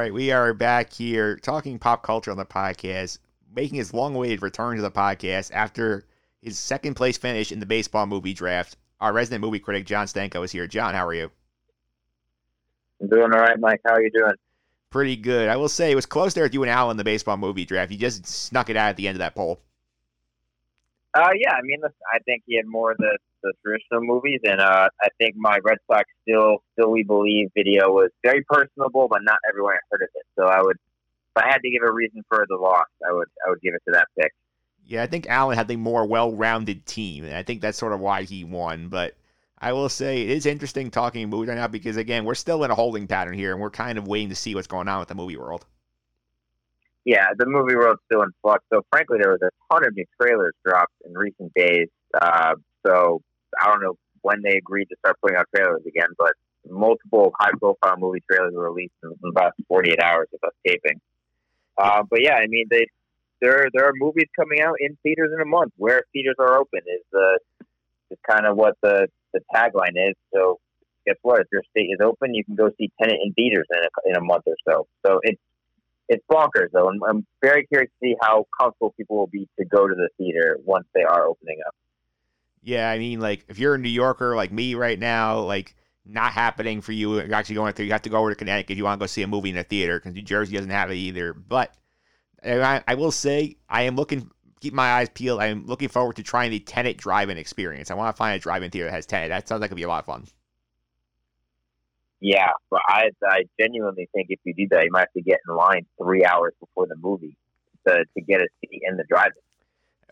right, we are back here talking pop culture on the podcast, making his long-awaited return to the podcast after his second place finish in the baseball movie draft. Our resident movie critic John Stanko is here. John, how are you? I'm doing all right, Mike. How are you doing? Pretty good. I will say it was close there with you and Al in the baseball movie draft. You just snuck it out at the end of that poll. Uh, yeah, I mean, I think he had more of the, the traditional movies, and uh, I think my Red Sox still, still we believe video was very personable, but not everyone heard of it. So I would, if I had to give a reason for the loss, I would, I would give it to that pick. Yeah, I think Allen had the more well-rounded team, and I think that's sort of why he won. But I will say it is interesting talking movies right now because again, we're still in a holding pattern here, and we're kind of waiting to see what's going on with the movie world yeah, the movie world's still in flux. So frankly, there was a ton of new trailers dropped in recent days. Uh, so I don't know when they agreed to start putting out trailers again, but multiple high-profile movie trailers were released in about 48 hours of us taping. Uh, but yeah, I mean, they there there are movies coming out in theaters in a month. Where theaters are open is the is kind of what the the tagline is. So guess what? If your state is open, you can go see Tenet in theaters in a, in a month or so. So it's it's bonkers though. and I'm very curious to see how comfortable people will be to go to the theater once they are opening up. Yeah, I mean, like if you're a New Yorker like me right now, like not happening for you. You're actually going through. You have to go over to Connecticut if you want to go see a movie in a theater because New Jersey doesn't have it either. But I, I will say I am looking. Keep my eyes peeled. I'm looking forward to trying the Tenet drive-in experience. I want to find a drive-in theater that has Tenet. That sounds like it'd be a lot of fun. Yeah, but I I genuinely think if you do that, you might have to get in line three hours before the movie to to get a seat in the drive-in.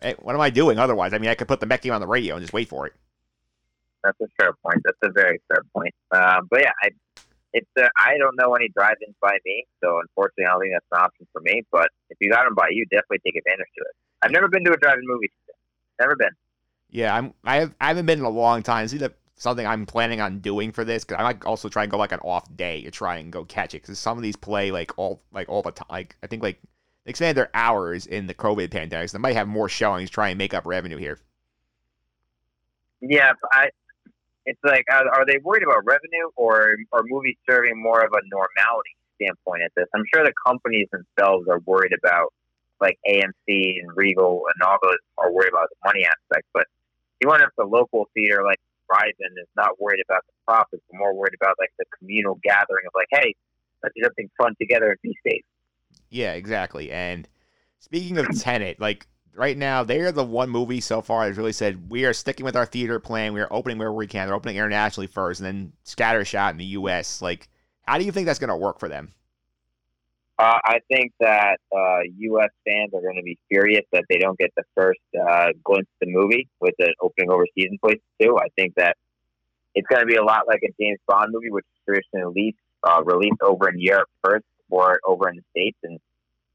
Hey, what am I doing otherwise? I mean, I could put the Mecca on the radio and just wait for it. That's a fair point. That's a very fair point. Uh, but yeah, I it's uh, I don't know any drive-ins by me, so unfortunately, I don't think that's an option for me. But if you got them by you, definitely take advantage of it. I've never been to a drive-in movie. Never been. Yeah, I'm. I have. I haven't been in a long time. See the something I'm planning on doing for this because I might also try and go like an off day to try and go catch it because some of these play like all like all the time. Like I think like they expanded their hours in the COVID pandemic, so they might have more showings try and make up revenue here. Yeah, I. It's like are, are they worried about revenue or are movies serving more of a normality standpoint at this? I'm sure the companies themselves are worried about like AMC and Regal and all those are worried about the money aspect, but you wonder if the local theater like Verizon is not worried about the profits, but more worried about like the communal gathering of like, hey, let's do something fun together and be safe. Yeah, exactly. And speaking of Tenet, like right now, they are the one movie so far that's really said we are sticking with our theater plan. We are opening where we can. They're opening internationally first, and then scattershot in the U.S. Like, how do you think that's going to work for them? Uh, I think that uh, U.S. fans are going to be furious that they don't get the first uh, glimpse of the movie with an opening overseas in place too. I think that it's going to be a lot like a James Bond movie, which is traditionally uh, released over in Europe first over in the States. And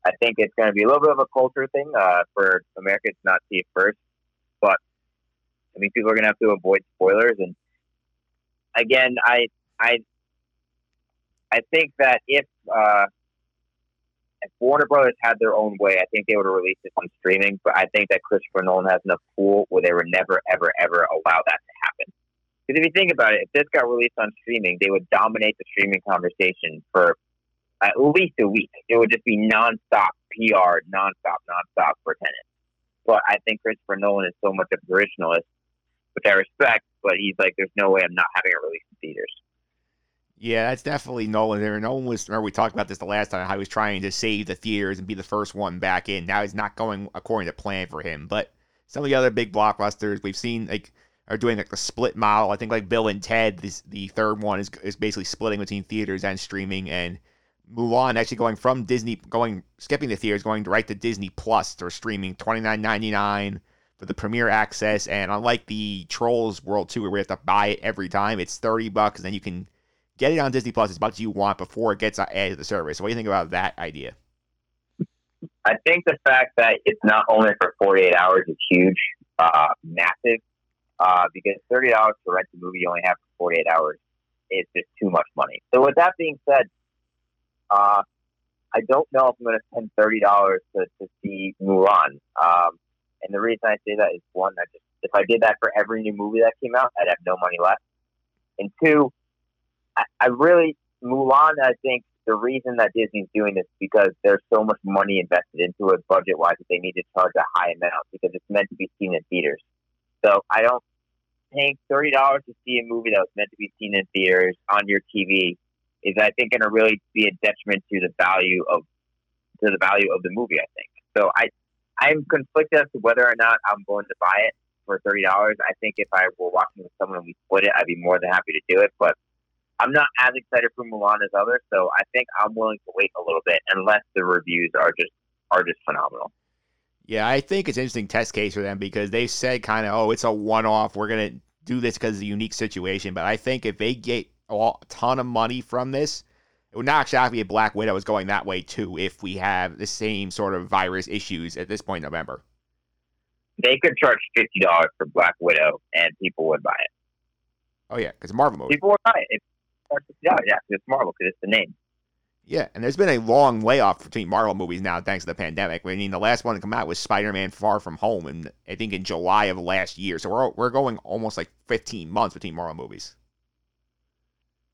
I think it's going to be a little bit of a culture thing uh, for Americans not see it first. But I mean, people are going to have to avoid spoilers. And again, I I I think that if uh, if Warner Brothers had their own way, I think they would have released it on streaming. But I think that Christopher Nolan has enough pull where they would never, ever, ever allow that to happen. Because if you think about it, if this got released on streaming, they would dominate the streaming conversation for at least a week. It would just be nonstop PR, nonstop, nonstop for Tenet. But I think Christopher Nolan is so much of an originalist, which I respect. But he's like, there's no way I'm not having it released in theaters. Yeah, that's definitely Nolan there. Nolan was, remember, we talked about this the last time, how he was trying to save the theaters and be the first one back in. Now he's not going according to plan for him. But some of the other big blockbusters we've seen, like, are doing like the split model. I think, like, Bill and Ted, this, the third one, is, is basically splitting between theaters and streaming. And Mulan actually going from Disney, going, skipping the theaters, going right to Disney Plus or streaming twenty nine ninety nine for the premiere access. And unlike the Trolls World Tour, where we have to buy it every time, it's 30 bucks, and then you can get it on Disney Plus as much as you want before it gets added to the service. What do you think about that idea? I think the fact that it's not only for 48 hours is huge, uh, massive, uh, because $30 to rent a movie you only have for 48 hours is just too much money. So, with that being said, uh, I don't know if I'm going to spend $30 to, to see Mulan. Um, and the reason I say that is one, I just if I did that for every new movie that came out, I'd have no money left. And two, I, I really Mulan. I think the reason that Disney's doing this is because there's so much money invested into it budget wise that they need to charge a high amount because it's meant to be seen in theaters. So I don't paying thirty dollars to see a movie that was meant to be seen in theaters on your TV is I think going to really be a detriment to the value of to the value of the movie. I think so. I I'm conflicted as to whether or not I'm going to buy it for thirty dollars. I think if I were watching with someone and we split it, I'd be more than happy to do it. But I'm not as excited for Mulan as others, so I think I'm willing to wait a little bit unless the reviews are just are just phenomenal. Yeah, I think it's an interesting test case for them because they said kind of, oh, it's a one off. We're gonna do this because it's a unique situation. But I think if they get a ton of money from this, it would not actually be a Black Widow is going that way too if we have the same sort of virus issues at this point in November. They could charge fifty dollars for Black Widow and people would buy it. Oh yeah, because Marvel movie. People would buy it. Yeah, yeah, it's Marvel because it's the name. Yeah, and there's been a long layoff between Marvel movies now thanks to the pandemic. I mean, the last one to come out was Spider-Man: Far From Home, and I think in July of last year. So we're we're going almost like 15 months between Marvel movies.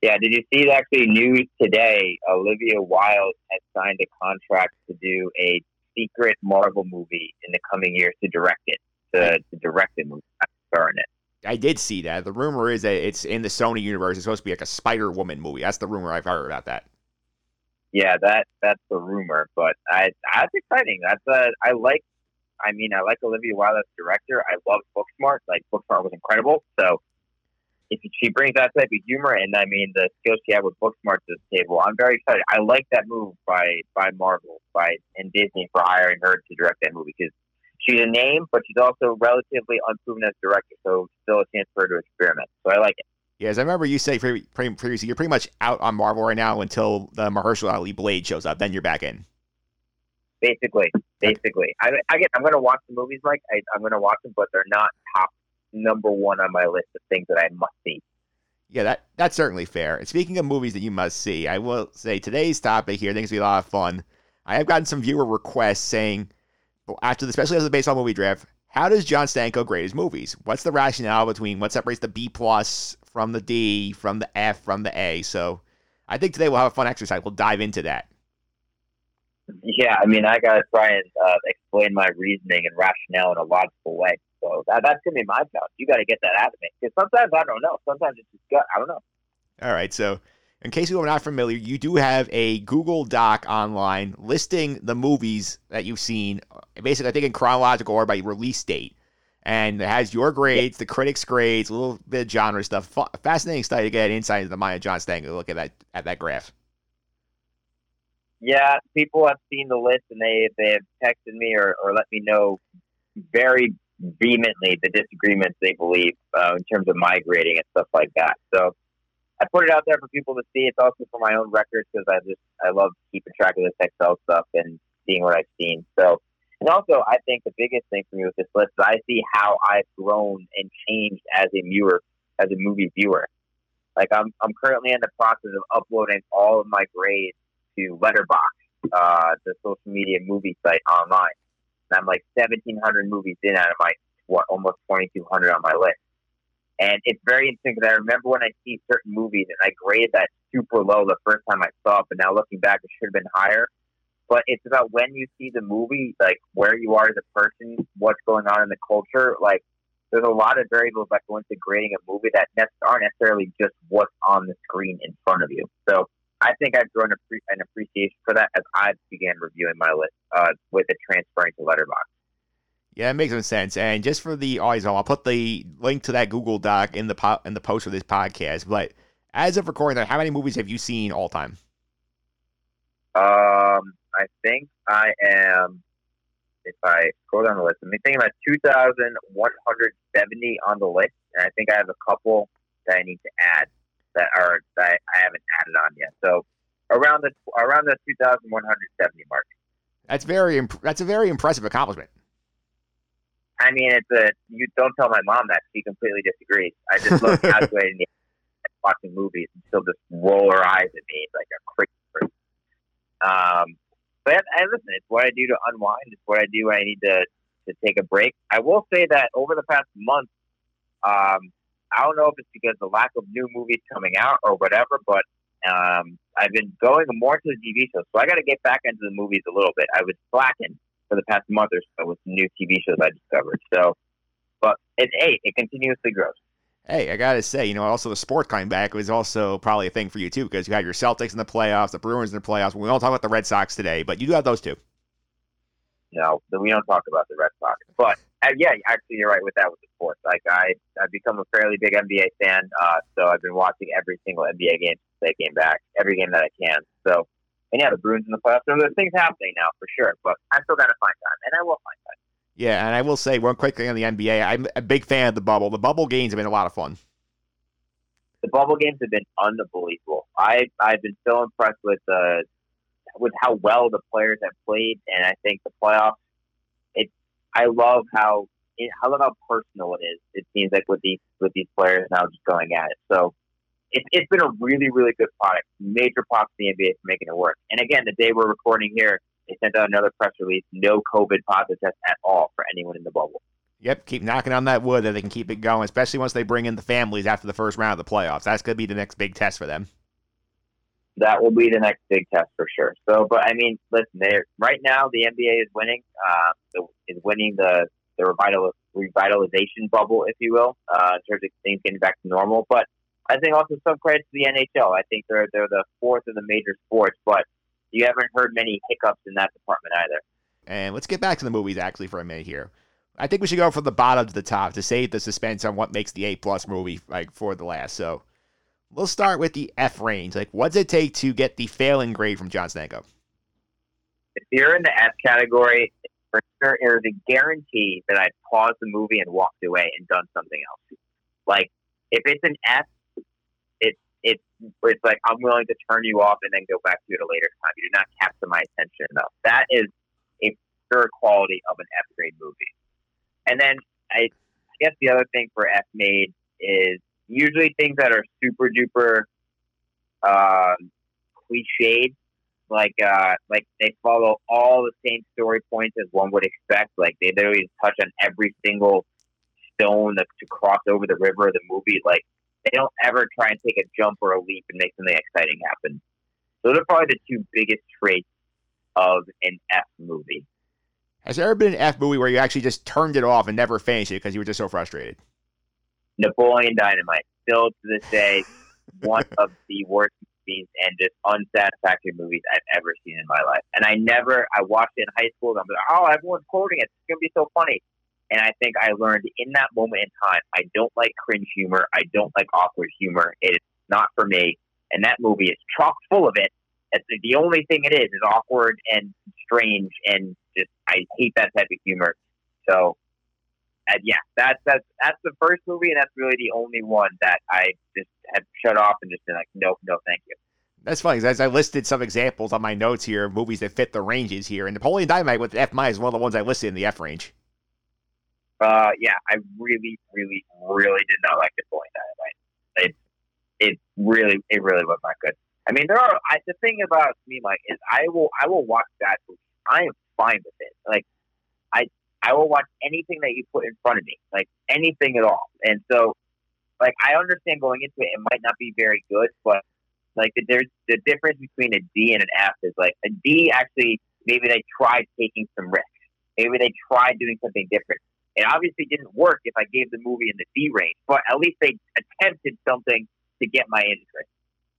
Yeah, did you see actually news today? Olivia Wilde has signed a contract to do a secret Marvel movie in the coming years to direct it, to, to direct the movie, star in it. I did see that. The rumor is that it's in the Sony universe. It's supposed to be like a Spider Woman movie. That's the rumor I've heard about that. Yeah, that that's the rumor, but I that's exciting. That's a I like. I mean, I like Olivia Wilde as director. I love Booksmart. Like Booksmart was incredible. So if she brings that type of humor and I mean the skills she had with Booksmart to the table, I'm very excited. I like that move by by Marvel by and Disney for hiring her to direct that movie because she's a name, but she's also relatively unproven as director, so still a chance for her to experiment. So I like it. Yes, I remember you say previously you're pretty much out on Marvel right now until the Mahershala Ali Blade shows up. Then you're back in. Basically, basically, I, I get. I'm going to watch the movies, Mike. I, I'm going to watch them, but they're not top number one on my list of things that I must see. Yeah, that that's certainly fair. And speaking of movies that you must see, I will say today's topic here. I think it's gonna be a lot of fun. I have gotten some viewer requests saying, after the, especially after the baseball movie draft, how does John Stanko grade his movies? What's the rationale between what separates the B plus from the D, from the F, from the A? So I think today we'll have a fun exercise. We'll dive into that. Yeah, I mean, I got to try and uh, explain my reasoning and rationale in a logical way. So that, that's going to be my challenge. You got to get that out of me. Because sometimes I don't know. Sometimes it's just gut. I don't know. All right. So in case you are not familiar, you do have a Google Doc online listing the movies that you've seen, uh, basically, I think in chronological order by release date. And it has your grades, the critics' grades, a little bit of genre stuff. Fascinating study to get insight into the mind of John Stanko. Look at that at that graph. Yeah, people have seen the list and they they have texted me or, or let me know very vehemently the disagreements they believe uh, in terms of my grading and stuff like that. So I put it out there for people to see. It's also for my own records because I just I love keeping track of this Excel stuff and seeing what I've seen. So, and also I think the biggest thing for me with this list is I see how I've grown and changed as a viewer, as a movie viewer. Like I'm I'm currently in the process of uploading all of my grades to Letterboxd, uh, the social media movie site online. I'm like 1,700 movies in out of my what almost 2,200 on my list. And it's very interesting because I remember when I see certain movies and I graded that super low the first time I saw it, but now looking back, it should have been higher. But it's about when you see the movie, like where you are as a person, what's going on in the culture. Like there's a lot of variables that go into grading a movie that aren't necessarily just what's on the screen in front of you. So I think I've grown an appreciation for that as I began reviewing my list uh, with it transferring to Letterboxd. Yeah, it makes some sense. And just for the audience, I'll put the link to that Google Doc in the po- in the post for this podcast. But as of recording, how many movies have you seen all time? Um, I think I am. If I scroll down the list, I'm thinking about 2,170 on the list, and I think I have a couple that I need to add that are that I haven't added on yet. So around the around the 2,170 mark. That's very imp- that's a very impressive accomplishment. I mean, it's a you don't tell my mom that she completely disagrees. I just love calculating the watching movies and she'll just roll her eyes at me like a crazy person. Um, but I, listen, it's what I do to unwind. It's what I do when I need to to take a break. I will say that over the past month, um, I don't know if it's because the lack of new movies coming out or whatever, but Um, I've been going more to the TV shows, so I got to get back into the movies a little bit. I was slacking for the past month or so with new TV shows I discovered. So, but it hey, it continuously grows. Hey, I gotta say, you know, also the sport coming back was also probably a thing for you too, because you had your Celtics in the playoffs, the Bruins in the playoffs. We won't talk about the Red Sox today, but you do have those two. No, we don't talk about the Red Sox, but uh, yeah, actually, you're right with that with the sports. Like I, I've become a fairly big NBA fan, uh, so I've been watching every single NBA game since they came back, every game that I can. So, and yeah, the Bruins in the playoffs. So there's things happening now for sure, but I still got to find time, and I will find time. Yeah, and I will say one quick thing on the NBA. I'm a big fan of the bubble. The bubble games have been a lot of fun. The bubble games have been unbelievable. I I've been so impressed with uh with how well the players have played, and I think the playoffs. It I love how I love how personal it is. It seems like with these with these players now just going at it. So it's it's been a really really good product. Major props to the NBA for making it work. And again, the day we're recording here, they sent out another press release: no COVID positive test at all for anyone in the bubble. Yep, keep knocking on that wood that they can keep it going, especially once they bring in the families after the first round of the playoffs. That's going to be the next big test for them. That will be the next big test for sure. So, but I mean, listen, right now the NBA is winning. Uh, is winning the the revital, revitalization bubble, if you will, uh, in terms of things getting back to normal. But I think also some credit to the NHL. I think they're they're the fourth of the major sports, but you haven't heard many hiccups in that department either. And let's get back to the movies actually for a minute here. I think we should go from the bottom to the top to save the suspense on what makes the A plus movie like for the last. So we'll start with the F range. Like, what's it take to get the failing grade from John Stanko? If you're in the F category, for sure, a guarantee that I'd paused the movie and walked away and done something else. Like, if it's an F, it's it's it's like I'm willing to turn you off and then go back to it a later time. You do not capture my attention enough. That is a pure quality of an F grade movie. And then I guess the other thing for F made is usually things that are super duper um, cliched, like uh, like they follow all the same story points as one would expect. Like they literally touch on every single stone to, to cross over the river of the movie. Like they don't ever try and take a jump or a leap and make something exciting happen. So Those are probably the two biggest traits of an F movie. Has there ever been an F movie where you actually just turned it off and never finished it because you were just so frustrated? Napoleon Dynamite, still to this day, one of the worst movies and just unsatisfactory movies I've ever seen in my life. And I never, I watched it in high school. And I'm like, oh, everyone's quoting it. It's gonna be so funny. And I think I learned in that moment in time, I don't like cringe humor. I don't like awkward humor. It is not for me. And that movie is chock full of it. It's, the only thing it is is awkward and strange and just I hate that type of humor. So, uh, yeah, that's that's that's the first movie, and that's really the only one that I just have shut off and just been like, no, no, thank you. That's funny. As I listed some examples on my notes here of movies that fit the ranges here, and Napoleon Dynamite with F minus is one of the ones I listed in the F range. Uh, yeah, I really, really, really did not like Napoleon Dynamite. It, it really, it really was not good. I mean, there are. I, the thing about me, like, is I will, I will watch that movie. I am fine with it. Like I I will watch anything that you put in front of me, like anything at all. And so, like I understand going into it, it might not be very good, but like the, there's the difference between a D and an F is like a D actually maybe they tried taking some risks, maybe they tried doing something different. It obviously didn't work if I gave the movie in the D range, but at least they attempted something to get my interest.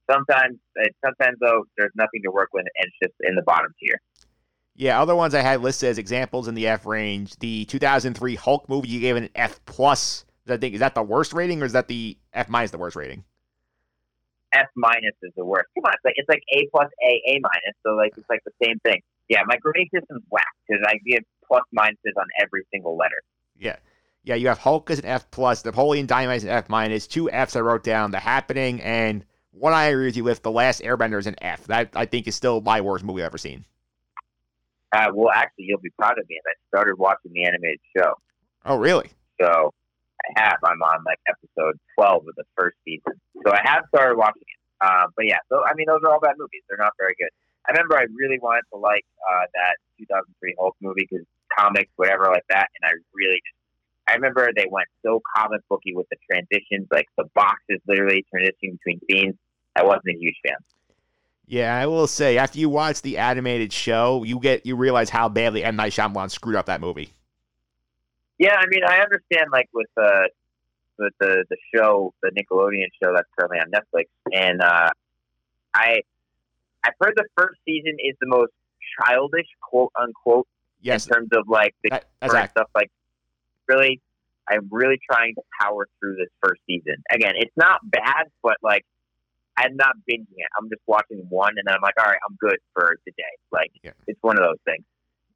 Sometimes, uh, sometimes though, there's nothing to work with, and it's just in the bottom tier. Yeah, other ones I had listed as examples in the F range. The 2003 Hulk movie, you gave it an F plus. I think is that the worst rating, or is that the F minus the worst rating? F minus is the worst. Come on, it's like it's like A plus A, A minus. So like it's like the same thing. Yeah, my grading system's whack because I give plus minuses on every single letter. Yeah. Yeah, you have Hulk as an F plus, Napoleon Dynamite as an F minus, two Fs I wrote down, The Happening, and one I agree with you with, The Last Airbender is an F. That I think is still my worst movie I've ever seen. Uh, well, actually, you'll be proud of me. I started watching the animated show. Oh, really? So I have. I'm on like episode 12 of the first season. So I have started watching it. Uh, but yeah, so I mean, those are all bad movies. They're not very good. I remember I really wanted to like uh, that 2003 Hulk movie because comics, whatever, like that. And I really just, I remember they went so comic booky with the transitions, like the boxes literally transitioning between scenes. I wasn't a huge fan. Yeah, I will say after you watch the animated show, you get you realize how badly M Night Shyamalan screwed up that movie. Yeah, I mean, I understand like with uh, with the the show, the Nickelodeon show that's currently on Netflix, and uh, I I've heard the first season is the most childish, quote unquote, Yes, in terms of like the that, ac- stuff. Like, really, I'm really trying to power through this first season. Again, it's not bad, but like, I'm not binging it. I'm just watching one, and then I'm like, all right, I'm good for today. Like, Yeah. it's one of those things.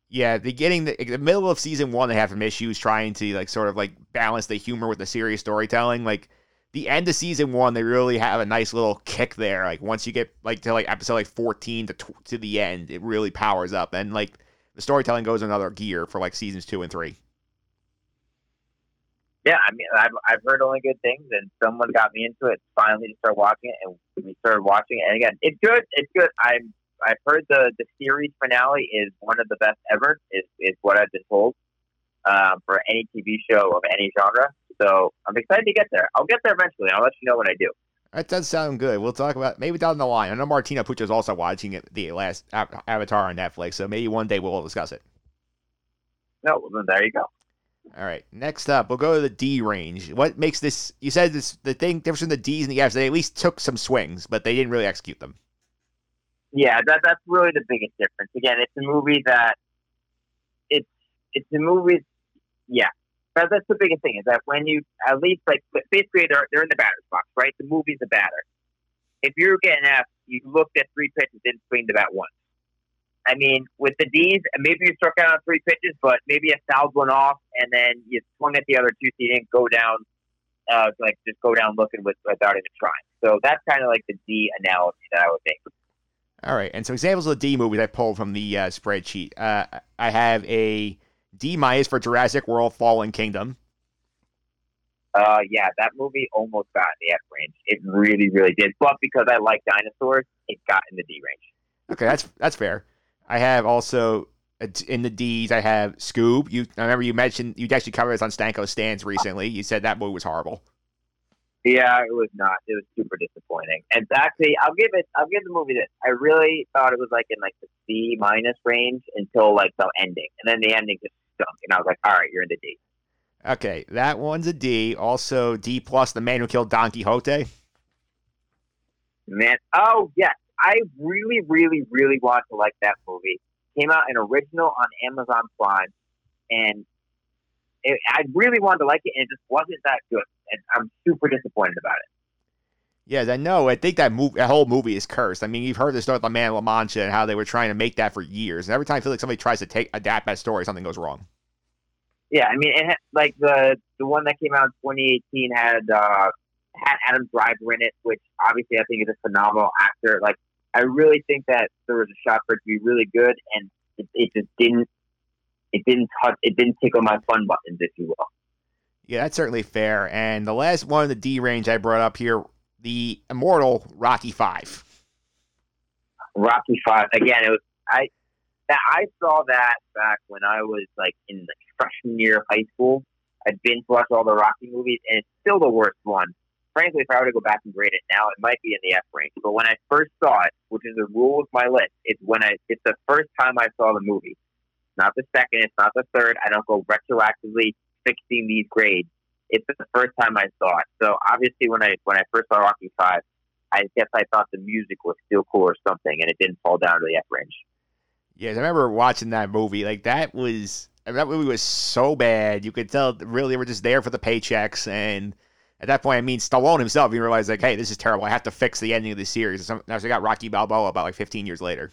yeah. the Beginning the, the middle of season one, they have some issues trying to like sort of like balance the humor with the serious storytelling. Like the end of season one, they really have a nice little kick there. Like once you get like to like episode like 14 to tw- to the end, it really powers up, and like the storytelling goes another gear for like seasons two and three. Yeah, I mean, I've, I've heard only good things, and someone got me into it finally to start watching it, and we started watching it. And again, it's good. It's good. I'm I've heard the the series finale is one of the best ever. Is is what I've been told um, for any TV show of any genre. So I'm excited to get there. I'll get there eventually. I'll let you know when I do. That does sound good. We'll talk about maybe down the line. I know Martina Pucci's also watching it, the last Avatar on Netflix, so maybe one day we'll discuss it. No, well, there you go. All right. Next up, we'll go to the D range. What makes this? You said this the thing difference in the D's and the F's. They at least took some swings, but they didn't really execute them. Yeah, that that's really the biggest difference. Again, it's a movie that it's it's a movie. Yeah, that, that's the biggest thing is that when you at least like basically they're they're in the batter's box, right? The movie's the batter. If you're getting F, you looked at three pitches, didn't swing the bat once. I mean, with the D's, maybe you struck out on three pitches, but maybe you fouled one off, and then you swung at the other two, so you didn't go down, uh, like just go down looking with, without even trying. So that's kind of like the D analogy that I would make. All right. And so examples of the D movies I pulled from the uh, spreadsheet. Uh, I have a D minus for Jurassic World: Fallen Kingdom. Uh, yeah, that movie almost got in the F range. It really, really did. But because I like dinosaurs, it got in the D range. Okay, that's that's fair. I have also uh, in the D's. I have Scoob. You I remember you mentioned you actually covered this on Stanko Stands recently. You said that movie was horrible. Yeah, it was not. It was super disappointing. And actually, I'll give it. I'll give the movie this. I really thought it was like in like the C minus range until like the ending, and then the ending just stunk. And I was like, all right, you're in the D. Okay, that one's a D. Also D plus, The Man Who Killed Don Quixote. Man, oh yes, I really, really, really want to like that movie. Came out an original on Amazon Prime, and it, I really wanted to like it, and it just wasn't that good. And I'm super disappointed about it. Yes, I know. I think that movie, that whole movie is cursed. I mean, you've heard the story of La Man La Mancha and how they were trying to make that for years. And every time I feel like somebody tries to take adapt that story, something goes wrong. Yeah, I mean, it had, like the the one that came out in 2018 had uh, had Adam Driver in it, which obviously I think is a phenomenal actor. Like, I really think that there was a shot for it to be really good, and it, it just didn't. It didn't touch. It didn't tickle my fun buttons, if you will. Yeah, that's certainly fair. And the last one in the D range I brought up here, the immortal Rocky Five. Rocky Five again. It was I that I saw that back when I was like in the freshman year of high school. I'd been to watch all the Rocky movies, and it's still the worst one. Frankly, if I were to go back and grade it now, it might be in the F range. But when I first saw it, which is a rule of my list, it's when I it's the first time I saw the movie. Not the second, it's not the third. I don't go retroactively fixing these grades. It's the first time I saw it. So obviously, when I when I first saw Rocky Five, I guess I thought the music was still cool or something, and it didn't fall down to the F range. Yes, I remember watching that movie. Like that was I mean, that movie was so bad. You could tell really they were just there for the paychecks. And at that point, I mean, Stallone himself, he realized like, hey, this is terrible. I have to fix the ending of the series. So I got Rocky Balboa about like 15 years later.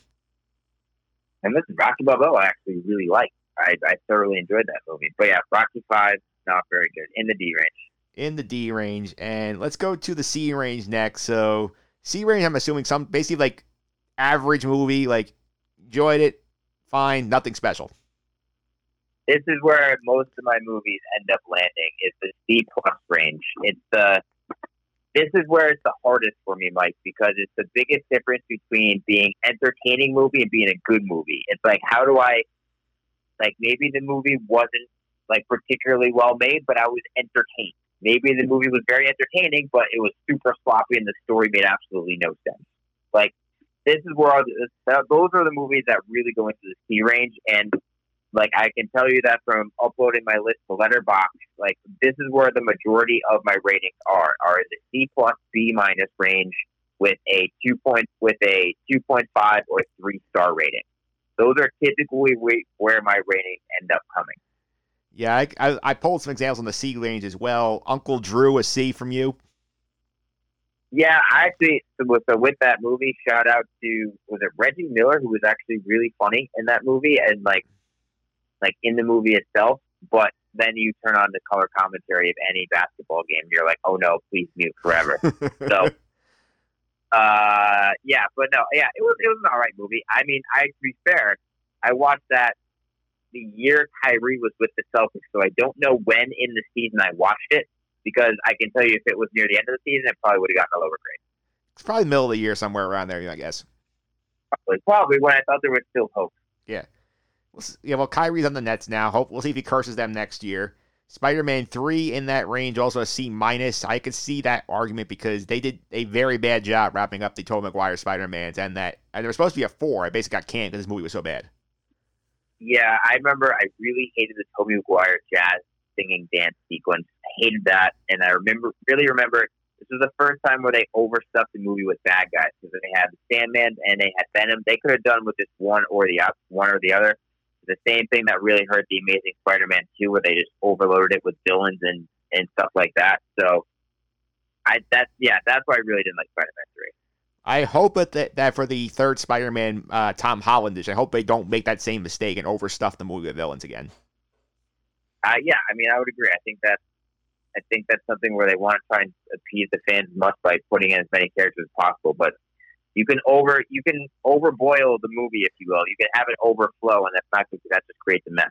And listen, Rocky Balboa I actually really liked. I, I thoroughly enjoyed that movie. But yeah, Rocky Five not very good in the D range. In the D range, and let's go to the C range next. So C range, I'm assuming some basically like average movie, like enjoyed it, fine, nothing special. This is where most of my movies end up landing. Is the C plus range. It's the this is where it's the hardest for me, Mike, because it's the biggest difference between being entertaining movie and being a good movie. It's like how do I like maybe the movie wasn't like particularly well made, but I was entertained. maybe the movie was very entertaining, but it was super sloppy and the story made absolutely no sense. Like this is where all those are the movies that really go into the C range, and like I can tell you that from uploading my list to Letterboxd, like this is where the majority of my ratings are are in the C plus B minus range with a two point with a two point five or three star rating. Those are typically where my ratings end up coming. Yeah, I, I, I pulled some examples on the C range as well. Uncle Drew, a C from you. Yeah, I actually so with that movie, shout out to was it Reggie Miller who was actually really funny in that movie and like like in the movie itself, but then you turn on the color commentary of any basketball game, you're like, oh no, please mute forever. so, uh, yeah, but no, yeah, it was it was an all right movie. I mean, I to be fair, I watched that the year Kyrie was with the Celtics, so I don't know when in the season I watched it because I can tell you if it was near the end of the season, it probably would have gotten a lower grade. It's probably middle of the year, somewhere around there, I guess. Probably, probably when I thought there was still hope. Yeah. Yeah, well, Kyrie's on the Nets now. Hope we'll see if he curses them next year. Spider-Man three in that range, also a C minus. I could see that argument because they did a very bad job wrapping up the Tobey Maguire Spider-Mans, and that and there was supposed to be a four. I basically got canned because this movie was so bad. Yeah, I remember. I really hated the Tobey Maguire jazz singing dance sequence. I hated that, and I remember really remember this was the first time where they overstuffed the movie with bad guys because they had the Sandman and they had Venom. They could have done with just one or the one or the other. The same thing that really hurt the Amazing Spider-Man 2, where they just overloaded it with villains and and stuff like that. So, I that's yeah, that's why I really didn't like Spider-Man 3. I hope that that for the third Spider-Man, uh, Tom Hollandish, I hope they don't make that same mistake and overstuff the movie with villains again. Uh, yeah, I mean, I would agree. I think that I think that's something where they want to try and appease the fans as much by putting in as many characters as possible. But you can over you can overboil the movie, if you will. You can have it overflow, and that's not good. That just creates a mess.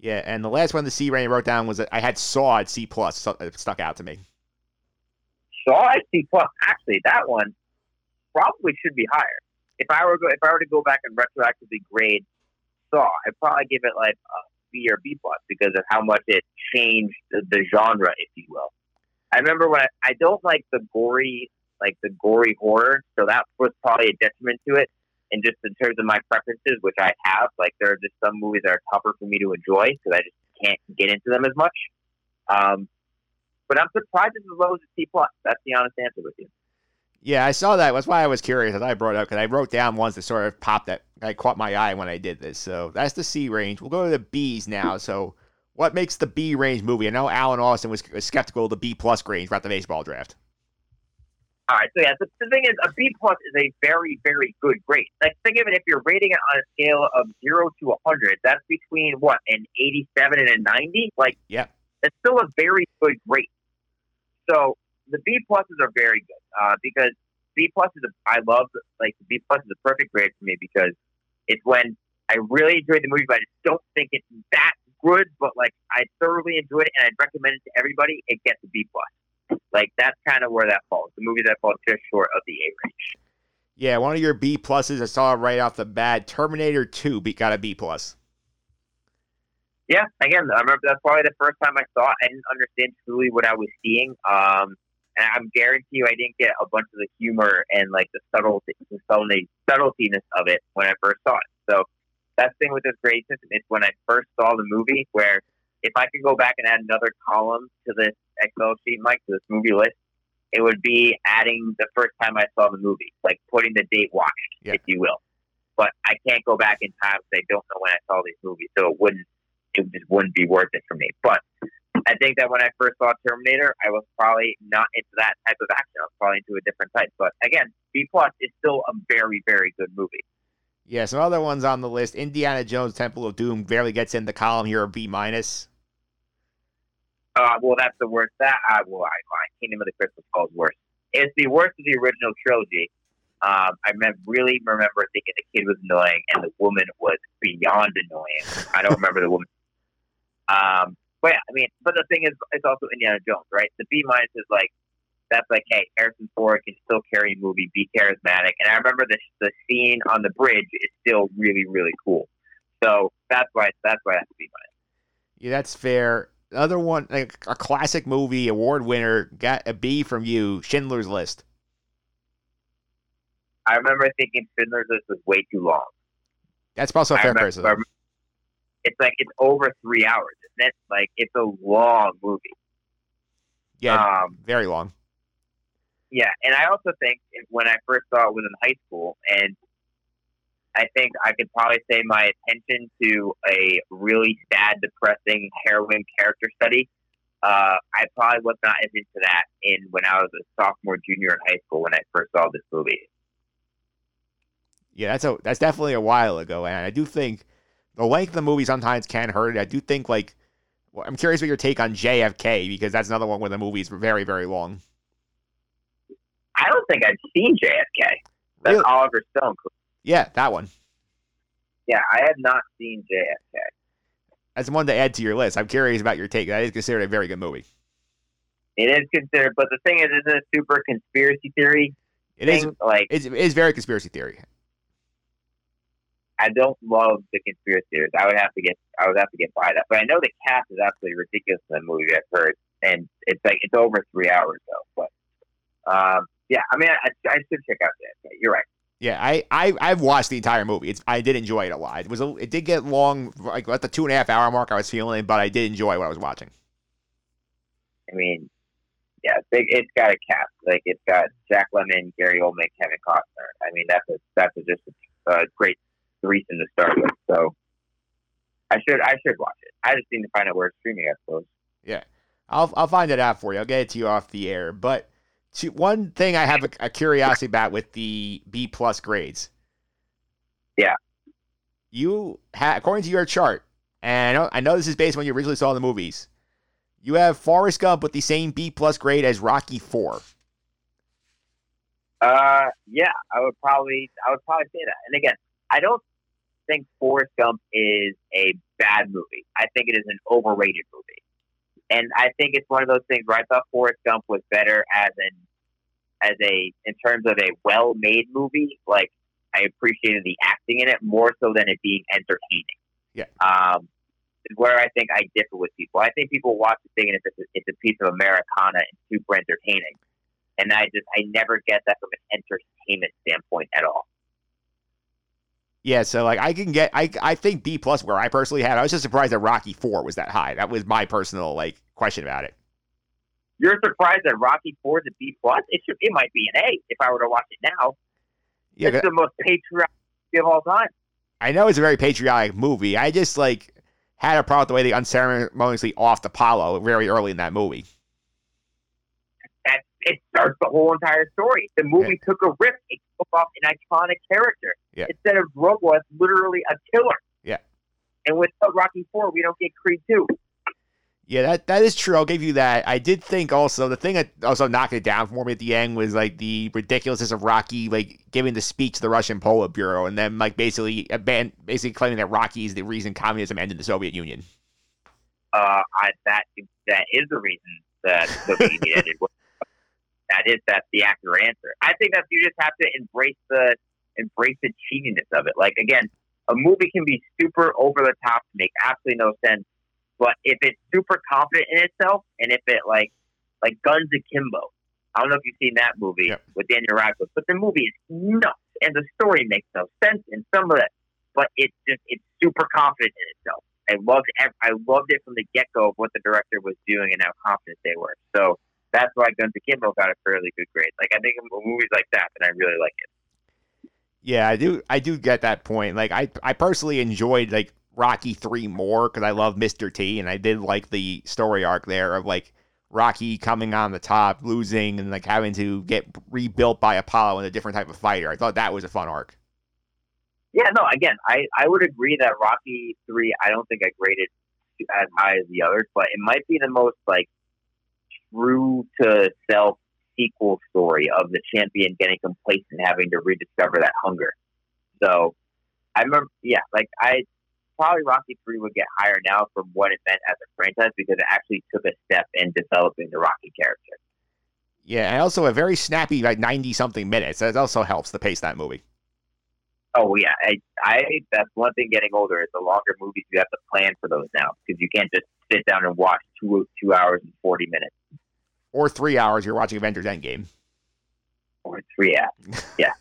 Yeah, and the last one the C rating wrote down was that I had Saw at C plus. So it stuck out to me. Saw at C plus. Actually, that one probably should be higher. If I were go, if I were to go back and retroactively grade Saw, I'd probably give it like a B or B plus because of how much it changed the, the genre, if you will. I remember when I, I don't like the gory, like the gory horror, so that was probably a detriment to it. And just in terms of my preferences, which I have, like there are just some movies that are tougher for me to enjoy because I just can't get into them as much. Um, but I'm surprised it's as low as a C plus. That's the honest answer with you. Yeah, I saw that. That's why I was curious as I brought it up because I wrote down ones that sort of popped that I caught my eye when I did this. So that's the C range. We'll go to the B's now. So what makes the B range movie? I know Alan Austin was skeptical of the B plus range about the baseball draft. All right, so yeah, the, the thing is, a B plus is a very, very good grade. Like, think of it if you're rating it on a scale of zero to a hundred, that's between what an eighty-seven and a ninety. Like, yeah, it's still a very good grade. So the B pluses are very good uh, because B plus is a, I love like B plus is a perfect grade for me because it's when I really enjoyed the movie, but I just don't think it's that good. But like I thoroughly enjoyed it, and I'd recommend it to everybody. It gets a B plus. Like that's kind of where that falls. The movie that falls just short of the A range. Yeah, one of your B pluses I saw right off the bat. Terminator Two got a B plus. Yeah, again, I remember that's probably the first time I saw it. I didn't understand truly what I was seeing. Um, and I'm guarantee you, I didn't get a bunch of the humor and like the subtlety, the subtlety, subtletyness of it when I first saw it. So that's the thing with this grade system is when I first saw the movie, where if I could go back and add another column to this Sheet, Mike, to this movie list, it would be adding the first time I saw the movie, like putting the date watched, yeah. if you will. But I can't go back in time because I don't know when I saw these movies, so it wouldn't, it just wouldn't be worth it for me. But I think that when I first saw Terminator, I was probably not into that type of action. I was probably into a different type. But again, B plus is still a very, very good movie. Yeah, some other ones on the list. Indiana Jones Temple of Doom barely gets in the column here of B minus. Uh, well, that's the worst. That uh, well, I, my Kingdom of the Crystal Skull is worse. It's the worst of the original trilogy. Um, I really remember thinking the kid was annoying and the woman was beyond annoying. I don't remember the woman. Um, but yeah, I mean, but the thing is, it's also Indiana Jones, right? The B minus is like that's like, hey, Harrison Ford can still carry a movie, be charismatic, and I remember the the scene on the bridge is still really really cool. So that's why that's why that's B minus. Yeah, that's fair. Other one, like a classic movie award winner, got a B from you. Schindler's List. I remember thinking Schindler's List was way too long. That's also a fair remember- criticism. It's like it's over three hours, isn't? Like it's a long movie. Yeah, Um, very long. Yeah, and I also think when I first saw it was in high school, and I think I could probably say my attention to a really sad, depressing heroin character study. Uh, I probably was not as into that in when I was a sophomore, junior in high school when I first saw this movie. Yeah, that's a that's definitely a while ago, and I do think the length of the movie sometimes can hurt it. I do think like well, I'm curious what your take on JFK because that's another one where the movie is very very long. I don't think I've seen JFK. That's Really? Oliver Stone. Yeah, that one. Yeah, I have not seen JFK. That's one to add to your list. I'm curious about your take. That is considered a very good movie. It is considered, but the thing is, isn't it a super conspiracy theory It is. thing? Like, It's, it is very conspiracy theory. I don't love the conspiracy theories. I would have to get I would have to get by that. But I know the cast is absolutely ridiculous in the movie I've heard. And it's like it's over three hours though. But um yeah, I mean I, I should check out that. You're right. Yeah, I, I I've watched the entire movie. It's I did enjoy it a lot. It was a, it did get long, like at the two and a half hour mark. I was feeling, but I did enjoy what I was watching. I mean yeah, big, it's got a cast. Like it's got Jack Lemmon, Gary Oldman, Kevin Costner. I mean that's a that's a, just a, a great threesome to start with. So I should I should watch it. I just need to find out where it's streaming, I suppose. Yeah, I'll I'll find it out for you. I'll get it to you off the air. But to, one thing I have a, a curiosity about with the B plus grades. Yeah. You ha- according to your chart, and I know, I know this is based on when you originally saw the movies. You have Forrest Gump with the same B plus grade as Rocky Four. Uh, yeah, I would probably, I would probably say that. And again, I don't think Forrest Gump is a bad movie. I think it is an overrated movie, and I think it's one of those things where I thought Forrest Gump was better as an, as a, in terms of a well-made movie. Like I appreciated the acting in it more so than it being entertaining. Yeah. Um, where I think I differ with people. I think people watch the thing and it's a, it's a piece of Americana and super entertaining and I just I never get that from an entertainment standpoint at all. Yeah, so like I can get I I think B plus where I personally had. I was just surprised that Rocky Four was that high. That was my personal like question about it. You're surprised that Rocky Four is a B plus? It should it might be an A if I were to watch it now. Yeah, it's the most patriotic of all time. I know it's a very patriotic movie. I just like had a problem with the way they unceremoniously offed Apollo very early in that movie. That it starts the whole entire story. The movie took a risk. It off an iconic character. Yeah. Instead of Robo as literally a killer. Yeah. And without Rocky Four, we don't get Creed Two. Yeah, that that is true. I'll give you that. I did think also the thing that also knocked it down for me at the end was like the ridiculousness of Rocky like giving the speech to the Russian Politburo and then like basically aban- basically claiming that Rocky is the reason communism ended the Soviet Union. uh, I, that that is the reason that the movie ended. That is that's the accurate answer. I think that you just have to embrace the embrace the cheesiness of it. Like again, a movie can be super over the top, make absolutely no sense. But if it's super confident in itself, and if it like like Guns Akimbo, I don't know if you've seen that movie with Daniel Radcliffe, but the movie is nuts, and the story makes no sense in some of it. But it's just it's super confident in itself. I loved I loved it from the get go of what the director was doing and how confident they were. So that's why Guns Akimbo got a fairly good grade. Like I think movies like that, and I really like it. Yeah, I do. I do get that point. Like, I I personally enjoyed like Rocky three more because I love Mister T, and I did like the story arc there of like Rocky coming on the top, losing, and like having to get rebuilt by Apollo and a different type of fighter. I thought that was a fun arc. Yeah, no, again, I, I would agree that Rocky three. I don't think I graded as high as the others, but it might be the most like true to self sequel story of the champion getting complacent and having to rediscover that hunger. So I remember, yeah, like I probably Rocky three would get higher now from what it meant as a franchise because it actually took a step in developing the Rocky character. Yeah, and also a very snappy like ninety something minutes. That also helps the pace that movie. Oh yeah, I, I that's one thing getting older is the longer movies you have to plan for those now because you can't just sit down and watch two two hours and forty minutes or three hours. You're watching Avengers Endgame or three hours. Yeah.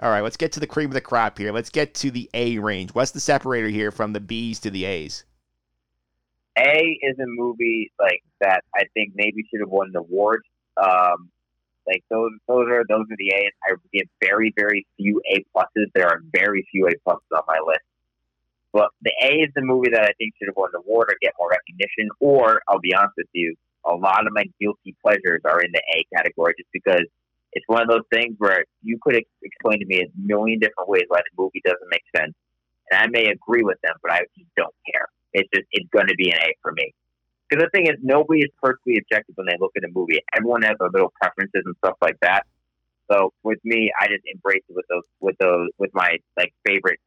All right, let's get to the cream of the crop here. Let's get to the A range. What's the separator here from the B's to the A's? A is a movie like that. I think maybe should have won an award. Um, like those, those are those are the A's. I get very, very few A pluses. There are very few A pluses on my list. But the A is the movie that I think should have won an award or get more recognition. Or I'll be honest with you, a lot of my guilty pleasures are in the A category, just because it's one of those things where you could explain to me a million different ways why the movie doesn't make sense, and I may agree with them, but I just don't care. It's just it's going to be an A for me. Because the thing is, nobody is perfectly objective when they look at a movie. Everyone has their little preferences and stuff like that. So with me, I just embrace it with those, with those, with my like favorite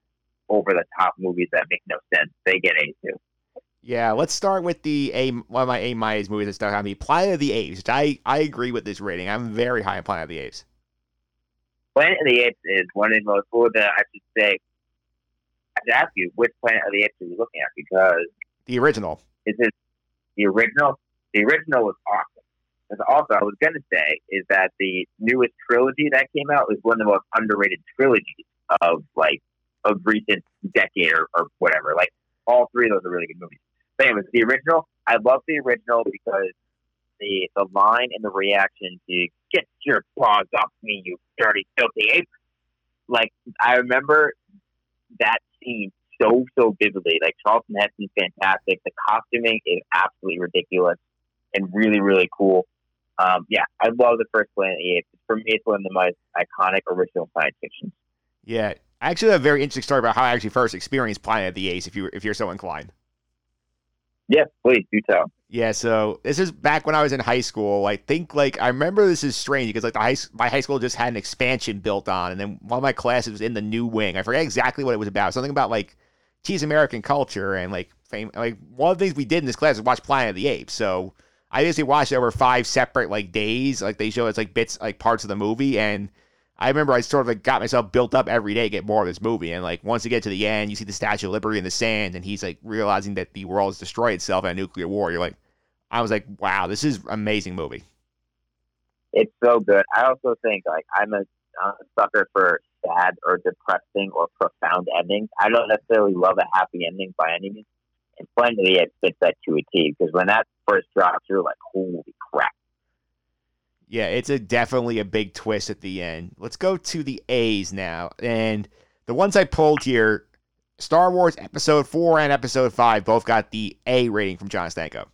over the top movies that make no sense. They get A too. Yeah, let's start with the A one of my A minus movies that stuck on me, Planet of the Apes. I I agree with this rating. I'm very high on Planet of the Apes. Planet of the Apes is one of the most, or the I should say, I should ask you which Planet of the Apes are you looking at because the original is it the original. The original was awesome. Because also, I was going to say is that the newest trilogy that came out is one of the most underrated trilogies of like of recent decade or, or whatever. Like all three of those are really good movies. Anyways, the original, I love the original because the the line and the reaction to "Get your paws off me, you dirty, filthy ape!" Like I remember that scene so so vividly. Like Charlton Heston's fantastic. The costuming is absolutely ridiculous and really really cool. Um, yeah, I love the first Planet of the Apes. For me, it's one of the most iconic original science fiction. Yeah, I actually have a very interesting story about how I actually first experienced Planet of the Apes. If you if you're so inclined. Yes, please do tell. Yeah, so this is back when I was in high school. I think like I remember this is strange because like the high my high school just had an expansion built on, and then one of my classes was in the new wing. I forget exactly what it was about. Something about like tease American culture and like fame. Like one of the things we did in this class was watch Planet of the Apes. So I basically watched over five separate like days. Like they show us like bits like parts of the movie, and I remember I sort of like got myself built up every day to get more of this movie. And like once you get to the end, you see the Statue of Liberty in the sand, and he's like realizing that the world has destroyed itself in a nuclear war. You're like, I was like, wow, this is amazing movie. It's so good. I also think like I'm a, I'm a sucker for sad or depressing or profound endings. I don't necessarily love a happy ending by any means. And the Apes fits that to a T because when that first drops, you're like, holy. Yeah, it's a definitely a big twist at the end. Let's go to the A's now. And the ones I pulled here, Star Wars Episode 4 and Episode 5 both got the A rating from John Stanko.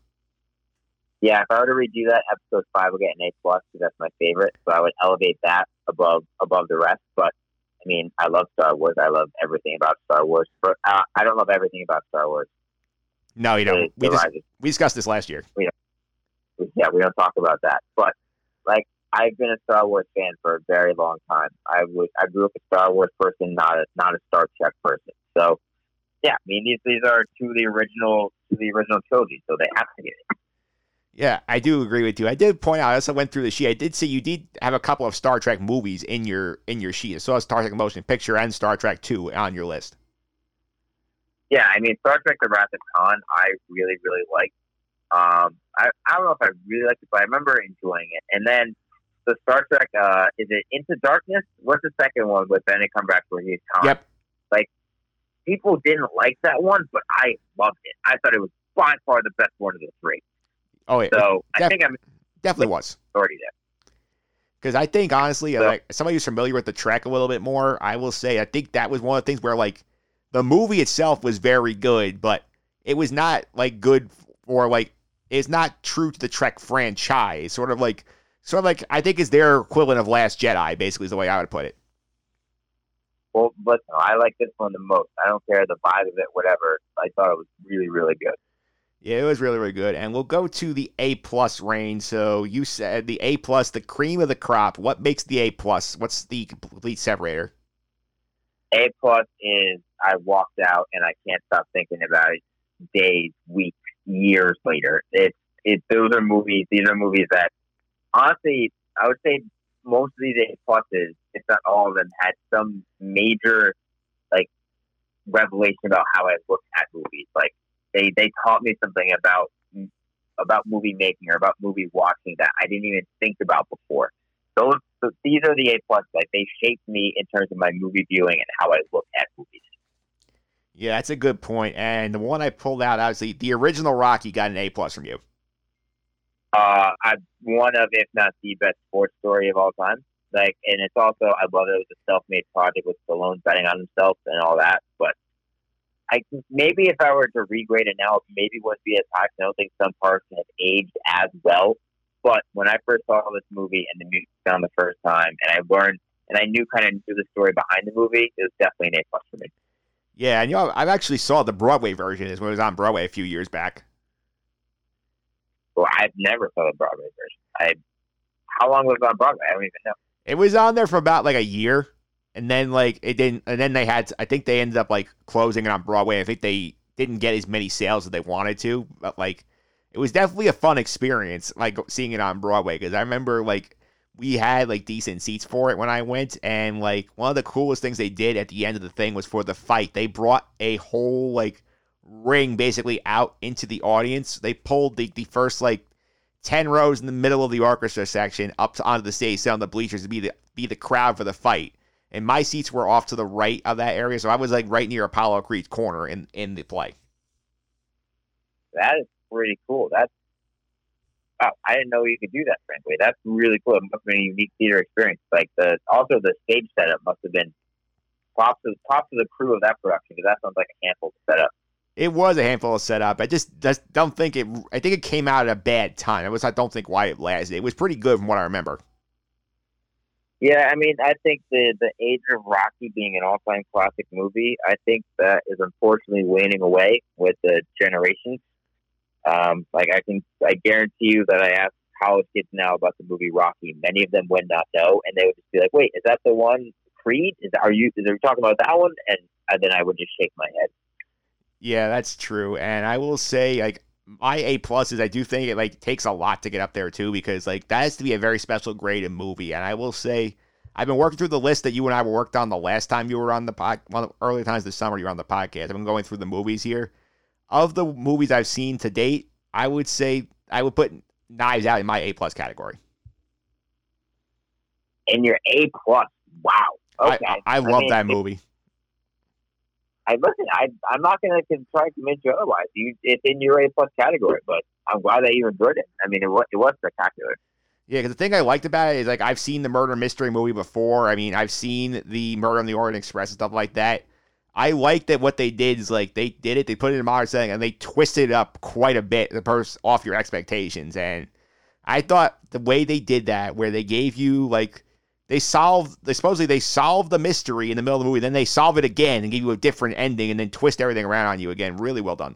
Yeah, if I were to redo that, Episode 5 would get an A plus because that's my favorite. So I would elevate that above above the rest. But I mean, I love Star Wars. I love everything about Star Wars. But uh, I don't love everything about Star Wars. No, you don't. We, dis- we discussed this last year. We don't, yeah, we don't talk about that. But like, I've been a Star Wars fan for a very long time. I was I grew up a Star Wars person, not a not a Star Trek person. So, yeah, I mean these these are two of the original two of the original trilogy, so they have to get it. Yeah, I do agree with you. I did point out. As I also went through the sheet. I did see you did have a couple of Star Trek movies in your in your sheet. I saw Star Trek Motion Picture and Star Trek Two on your list. Yeah, I mean Star Trek: The Wrath of Khan. I really really like. Um, I I don't know if I really liked it, but I remember enjoying it. And then the Star Trek. Uh, is it Into Darkness? What's the second one with Benedict Cumberbatch where he's Khan? Yep. Like people didn't like that one, but I loved it. I thought it was by far the best one of the three. Oh, yeah. So def- I think I'm definitely was already there. Because I think honestly, so, like somebody who's familiar with the Trek a little bit more, I will say I think that was one of the things where like the movie itself was very good, but it was not like good or like it's not true to the Trek franchise. Sort of like sort of like I think is their equivalent of Last Jedi, basically is the way I would put it. Well, but I like this one the most. I don't care the vibe of it, whatever. I thought it was really, really good. Yeah, it was really, really good. And we'll go to the A plus range. So you said the A plus, the cream of the crop. What makes the A plus? What's the complete separator? A plus is I walked out and I can't stop thinking about it days, weeks, years later. It's it those are movies these are movies that honestly I would say most of these A pluses, if not all of them, had some major like revelation about how I look at movies. Like they they taught me something about about movie making or about movie watching that I didn't even think about before. Those so these are the A plus. Like they shaped me in terms of my movie viewing and how I look at movies. Yeah, that's a good point. And the one I pulled out, obviously, the original Rocky got an A plus from you. Uh, I one of, if not the best sports story of all time. Like, and it's also I love it. It was a self-made project with Stallone betting on himself and all that. But I maybe if I were to regrade it now, maybe wouldn't be as high. I don't think some parts have aged as well. But when I first saw this movie and the music on the first time, and I learned and I knew kind of knew the story behind the movie, it was definitely an A plus for me. Yeah, and you know, I've actually saw the Broadway version is when it was on Broadway a few years back. Well, I've never saw the Broadway version. I how long was it on Broadway? I don't even know. It was on there for about like a year, and then like it didn't, and then they had. I think they ended up like closing it on Broadway. I think they didn't get as many sales as they wanted to, but like it was definitely a fun experience, like seeing it on Broadway. Because I remember like we had like decent seats for it when I went, and like one of the coolest things they did at the end of the thing was for the fight. They brought a whole like ring basically out into the audience. They pulled the the first like ten rows in the middle of the orchestra section up to onto the stage, sit on the bleachers to be the be the crowd for the fight. And my seats were off to the right of that area, so I was like right near Apollo Creed's corner in in the play. That is pretty cool. That's wow, I didn't know you could do that. Frankly, that's really cool. It must have been a unique theater experience. Like the also the stage setup must have been props to props to the crew of that production because that sounds like a handful to set up. It was a handful of setup. I just, just don't think it. I think it came out at a bad time. It was. I don't think why it lasted. It was pretty good from what I remember. Yeah, I mean, I think the the age of Rocky being an all time classic movie, I think that is unfortunately waning away with the generations. Um, like I can, I guarantee you that I ask college kids now about the movie Rocky, many of them would not know, and they would just be like, "Wait, is that the one Creed? Is are you? Is are talking about that one?" And, and then I would just shake my head. Yeah, that's true. And I will say, like, my A plus is I do think it like takes a lot to get up there too, because like that has to be a very special grade in movie. And I will say, I've been working through the list that you and I worked on the last time you were on the pod, one of the early times this summer you were on the podcast. I've been going through the movies here. Of the movies I've seen to date, I would say I would put Knives Out in my A plus category. In your A plus, wow. Okay. I, I, I love mean, that movie. I listen. I I'm not going to try to convince you otherwise. You, it's in your A plus category, but I'm glad that you enjoyed it. I mean, it was it was spectacular. Yeah, because the thing I liked about it is like I've seen the murder mystery movie before. I mean, I've seen the Murder on the Orient Express and stuff like that. I like that what they did is like they did it, they put it in a modern setting, and they twisted it up quite a bit the purse off your expectations. And I thought the way they did that, where they gave you like they solved they supposedly they solved the mystery in the middle of the movie, then they solve it again and give you a different ending and then twist everything around on you again. Really well done.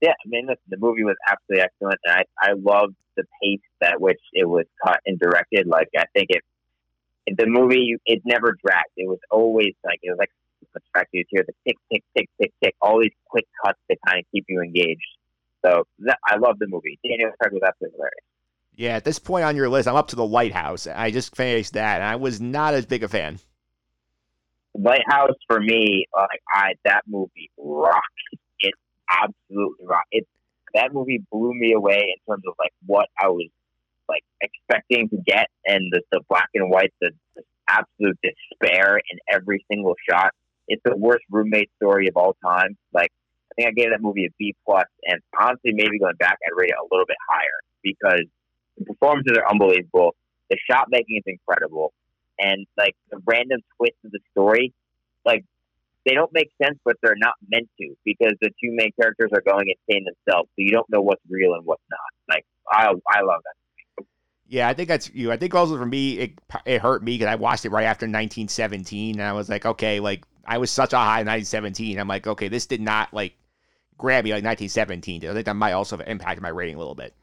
Yeah, I mean the, the movie was absolutely excellent, and I I loved the pace at which it was cut and directed. Like I think it the movie it never dragged. It was always like it was like fact you hear the tick tick tick tick tick, all these quick cuts to kind of keep you engaged. So that, I love the movie. Daniel Craig was absolutely hilarious. Yeah, at this point on your list, I'm up to the Lighthouse. I just finished that, and I was not as big a fan. Lighthouse for me, like I that movie rocked. It absolutely rocked. It that movie blew me away in terms of like what I was like expecting to get, and the, the black and white, the, the absolute despair in every single shot. It's the worst roommate story of all time. Like I think I gave that movie a B plus, and honestly, maybe going back, I'd rate it a little bit higher because the performances are unbelievable. The shot making is incredible, and like the random twists of the story, like they don't make sense, but they're not meant to because the two main characters are going insane themselves, so you don't know what's real and what's not. Like I, I love that. Yeah, I think that's you. I think also for me, it it hurt me because I watched it right after 1917, and I was like, okay, like I was such a high 1917. I'm like, okay, this did not like grab me like 1917 I think that might also have impacted my rating a little bit.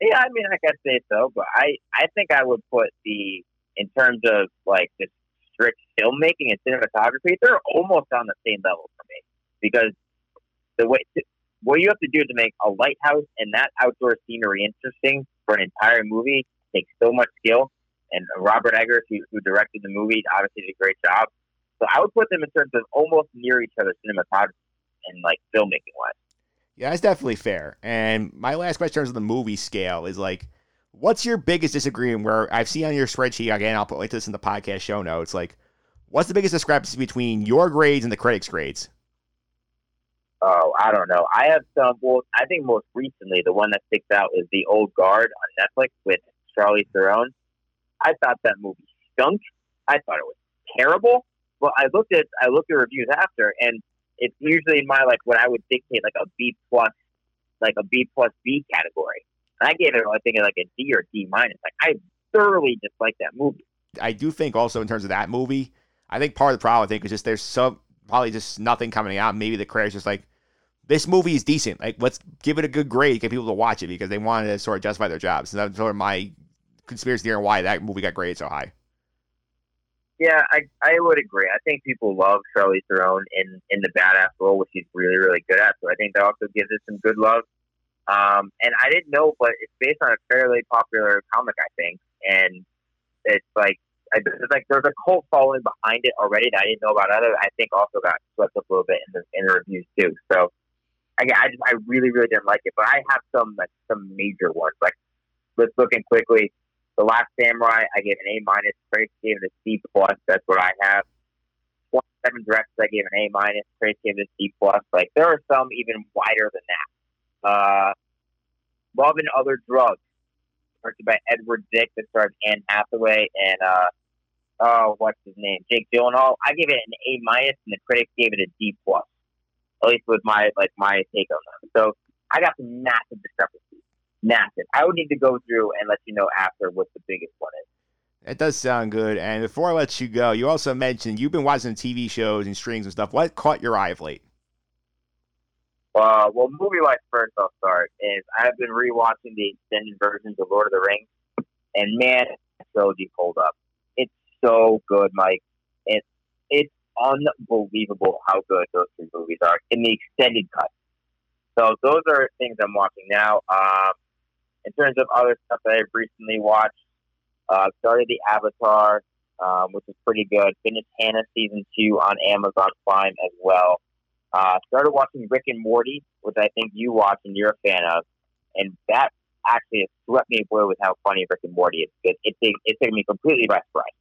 Yeah, I mean, I can say so, but I, I think I would put the in terms of like the strict filmmaking and cinematography, they're almost on the same level for me because the way what you have to do to make a lighthouse and that outdoor scenery interesting for an entire movie takes so much skill. And Robert Eggers, who, who directed the movie, obviously did a great job. So I would put them in terms of almost near each other cinematography and like filmmaking wise. Yeah, that's definitely fair. And my last question in terms of the movie scale is like, what's your biggest disagreement? Where I've seen on your spreadsheet again, I'll put like this in the podcast show notes. Like, what's the biggest discrepancy between your grades and the critics' grades? Oh, I don't know. I have some. Well, I think most recently the one that sticks out is the Old Guard on Netflix with Charlie Theron. I thought that movie stunk. I thought it was terrible. But I looked at I looked at reviews after, and it's usually in my like what I would dictate like a B plus, like a B plus B category. And I gave it I think like a D or D minus. Like I thoroughly dislike that movie. I do think also in terms of that movie, I think part of the problem I think is just there's some probably just nothing coming out. Maybe the creator's just like this movie is decent. Like let's give it a good grade, get people to watch it because they wanted to sort of justify their jobs. And that's sort of my conspiracy theory on why that movie got graded so high. Yeah, I I would agree. I think people love Charlie Theron in in the badass role, which he's really really good at. So I think that also gives it some good love. Um, and I didn't know, but it's based on a fairly popular comic, I think, and it's like I, it's like there's a cult following behind it already that I didn't know about. Other, I think also got swept up a little bit in the in the reviews too. So I just I really really didn't like it, but I have some like some major ones. Like let's look in quickly. The Last Samurai, I gave an A minus. Trace gave it a C plus. That's what I have. Twenty Seven Dresses, I gave an A minus. Trace gave it a C plus. Like there are some even wider than that. Uh, Love and Other Drugs, directed by Edward Zwick, that stars Anne Hathaway and uh, oh, what's his name, Jake Gyllenhaal. I gave it an A minus, and the critics gave it a D plus. At least with my like my take on them. So I got some massive discrepancies massive. I would need to go through and let you know after what the biggest one is. It does sound good. And before I let you go, you also mentioned you've been watching TV shows and strings and stuff. What caught your eye of late? Uh, well, movie wise, first I'll start is I've been rewatching the extended versions of Lord of the Rings, and man, trilogy pulled up. It's so good, Mike. It's it's unbelievable how good those three movies are in the extended cut. So those are things I'm watching now. Um, in terms of other stuff that I've recently watched, uh, started the Avatar, um, which is pretty good. Finished Hanna season two on Amazon Prime as well. Uh, started watching Rick and Morty, which I think you watch and you're a fan of, and that actually has swept me away with how funny Rick and Morty is. It, it, it, it took me completely by surprise.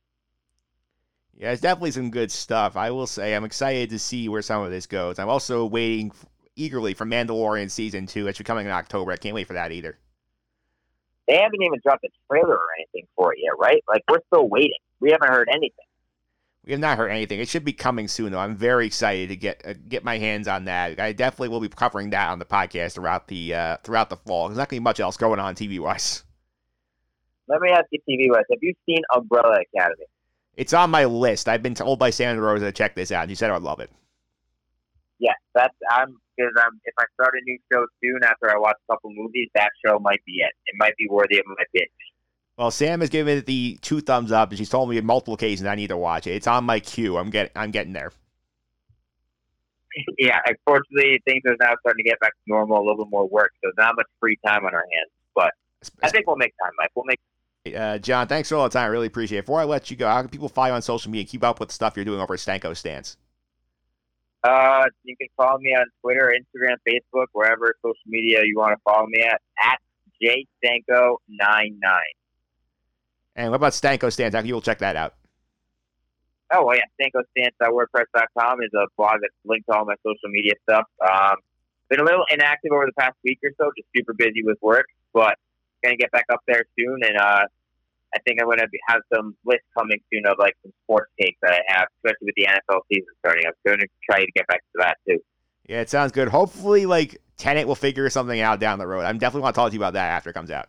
Yeah, it's definitely some good stuff. I will say I'm excited to see where some of this goes. I'm also waiting eagerly for Mandalorian season two. It's coming in October. I can't wait for that either they haven't even dropped a trailer or anything for it yet, right? Like we're still waiting. We haven't heard anything. We have not heard anything. It should be coming soon, though. I'm very excited to get uh, get my hands on that. I definitely will be covering that on the podcast throughout the uh, throughout the fall. There's not going to be much else going on TV wise. Let me ask you, TV wise, have you seen Umbrella Academy? It's on my list. I've been told by Sandra Rosa to check this out. and She said I would love it. Yeah, that's I'm because um, if I start a new show soon after I watch a couple movies, that show might be it. It might be worthy of my binge. Well, Sam has given it the two thumbs up, and she's told me on multiple occasions I need to watch it. It's on my queue. I'm getting I'm getting there. yeah, unfortunately, things are now starting to get back to normal. A little bit more work, so not much free time on our hands. But I think we'll make time, Mike. We'll make. Uh, John, thanks for all the time. I really appreciate it. Before I let you go, how can people follow you on social media and keep up with the stuff you're doing over at Stanko Stance? Uh, you can follow me on Twitter, Instagram, Facebook, wherever social media you want to follow me at, at jstanko99. And what about Stanko Stance? How can people check that out? Oh, well, yeah. StankoStance.wordpress.com is a blog that's linked to all my social media stuff. Um, been a little inactive over the past week or so, just super busy with work, but going to get back up there soon. And uh, I think I'm going to have some lists coming soon of like some sports takes that I have, especially with the NFL season starting. I'm going to try to get back to that too. Yeah, it sounds good. Hopefully, like Tenet will figure something out down the road. I'm definitely want to talk to you about that after it comes out.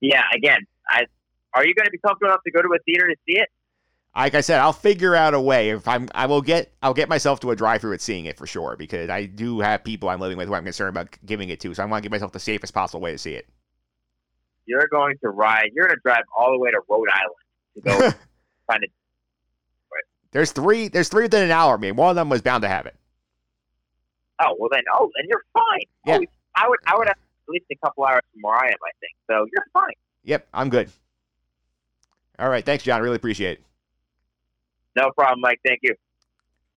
Yeah, again, I are you going to be comfortable enough to go to a theater to see it? Like I said, I'll figure out a way. If I'm, I will get, I'll get myself to a drive-through at seeing it for sure because I do have people I'm living with who I'm concerned about giving it to. So I want to give myself the safest possible way to see it you're going to ride. You're going to drive all the way to Rhode Island to go find it. There's three. There's three within an hour. I mean, one of them was bound to have it. Oh well, then oh, then you're fine. Yeah. Oh, I would. I would have at least a couple hours from where I am. I think so. You're fine. Yep, I'm good. All right, thanks, John. Really appreciate it. No problem, Mike. Thank you.